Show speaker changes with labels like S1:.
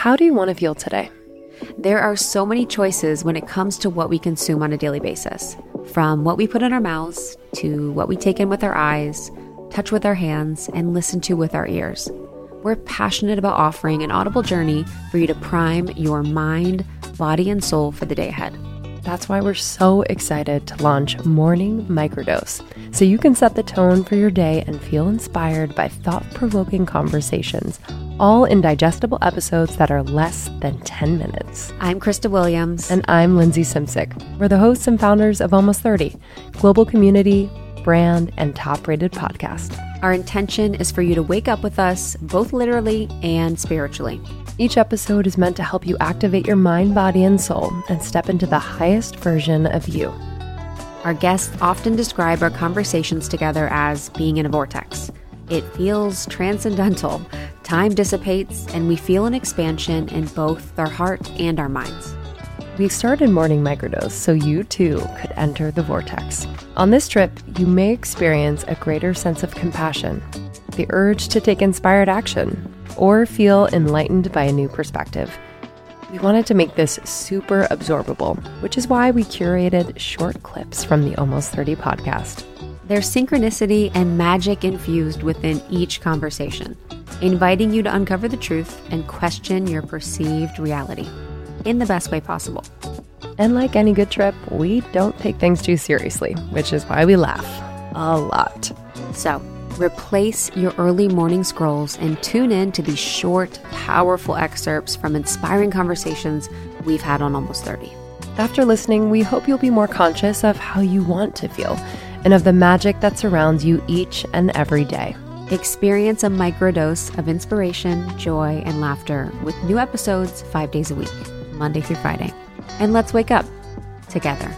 S1: How do you want to feel today?
S2: There are so many choices when it comes to what we consume on a daily basis. From what we put in our mouths to what we take in with our eyes, touch with our hands, and listen to with our ears. We're passionate about offering an audible journey for you to prime your mind, body, and soul for the day ahead.
S1: That's why we're so excited to launch Morning Microdose, so you can set the tone for your day and feel inspired by thought provoking conversations, all in digestible episodes that are less than 10 minutes.
S2: I'm Krista Williams.
S1: And I'm Lindsay Simcik. We're the hosts and founders of Almost 30, global community, brand, and top rated podcast.
S2: Our intention is for you to wake up with us, both literally and spiritually.
S1: Each episode is meant to help you activate your mind, body, and soul and step into the highest version of you.
S2: Our guests often describe our conversations together as being in a vortex. It feels transcendental. Time dissipates, and we feel an expansion in both our heart and our minds.
S1: We started Morning Microdose so you too could enter the vortex. On this trip, you may experience a greater sense of compassion, the urge to take inspired action, or feel enlightened by a new perspective. We wanted to make this super absorbable, which is why we curated short clips from the Almost 30 podcast.
S2: There's synchronicity and magic infused within each conversation, inviting you to uncover the truth and question your perceived reality in the best way possible.
S1: And like any good trip, we don't take things too seriously, which is why we laugh a lot.
S2: So, replace your early morning scrolls and tune in to these short, powerful excerpts from inspiring conversations we've had on Almost 30.
S1: After listening, we hope you'll be more conscious of how you want to feel and of the magic that surrounds you each and every day.
S2: Experience a microdose of inspiration, joy, and laughter with new episodes five days a week, Monday through Friday. And let's wake up together.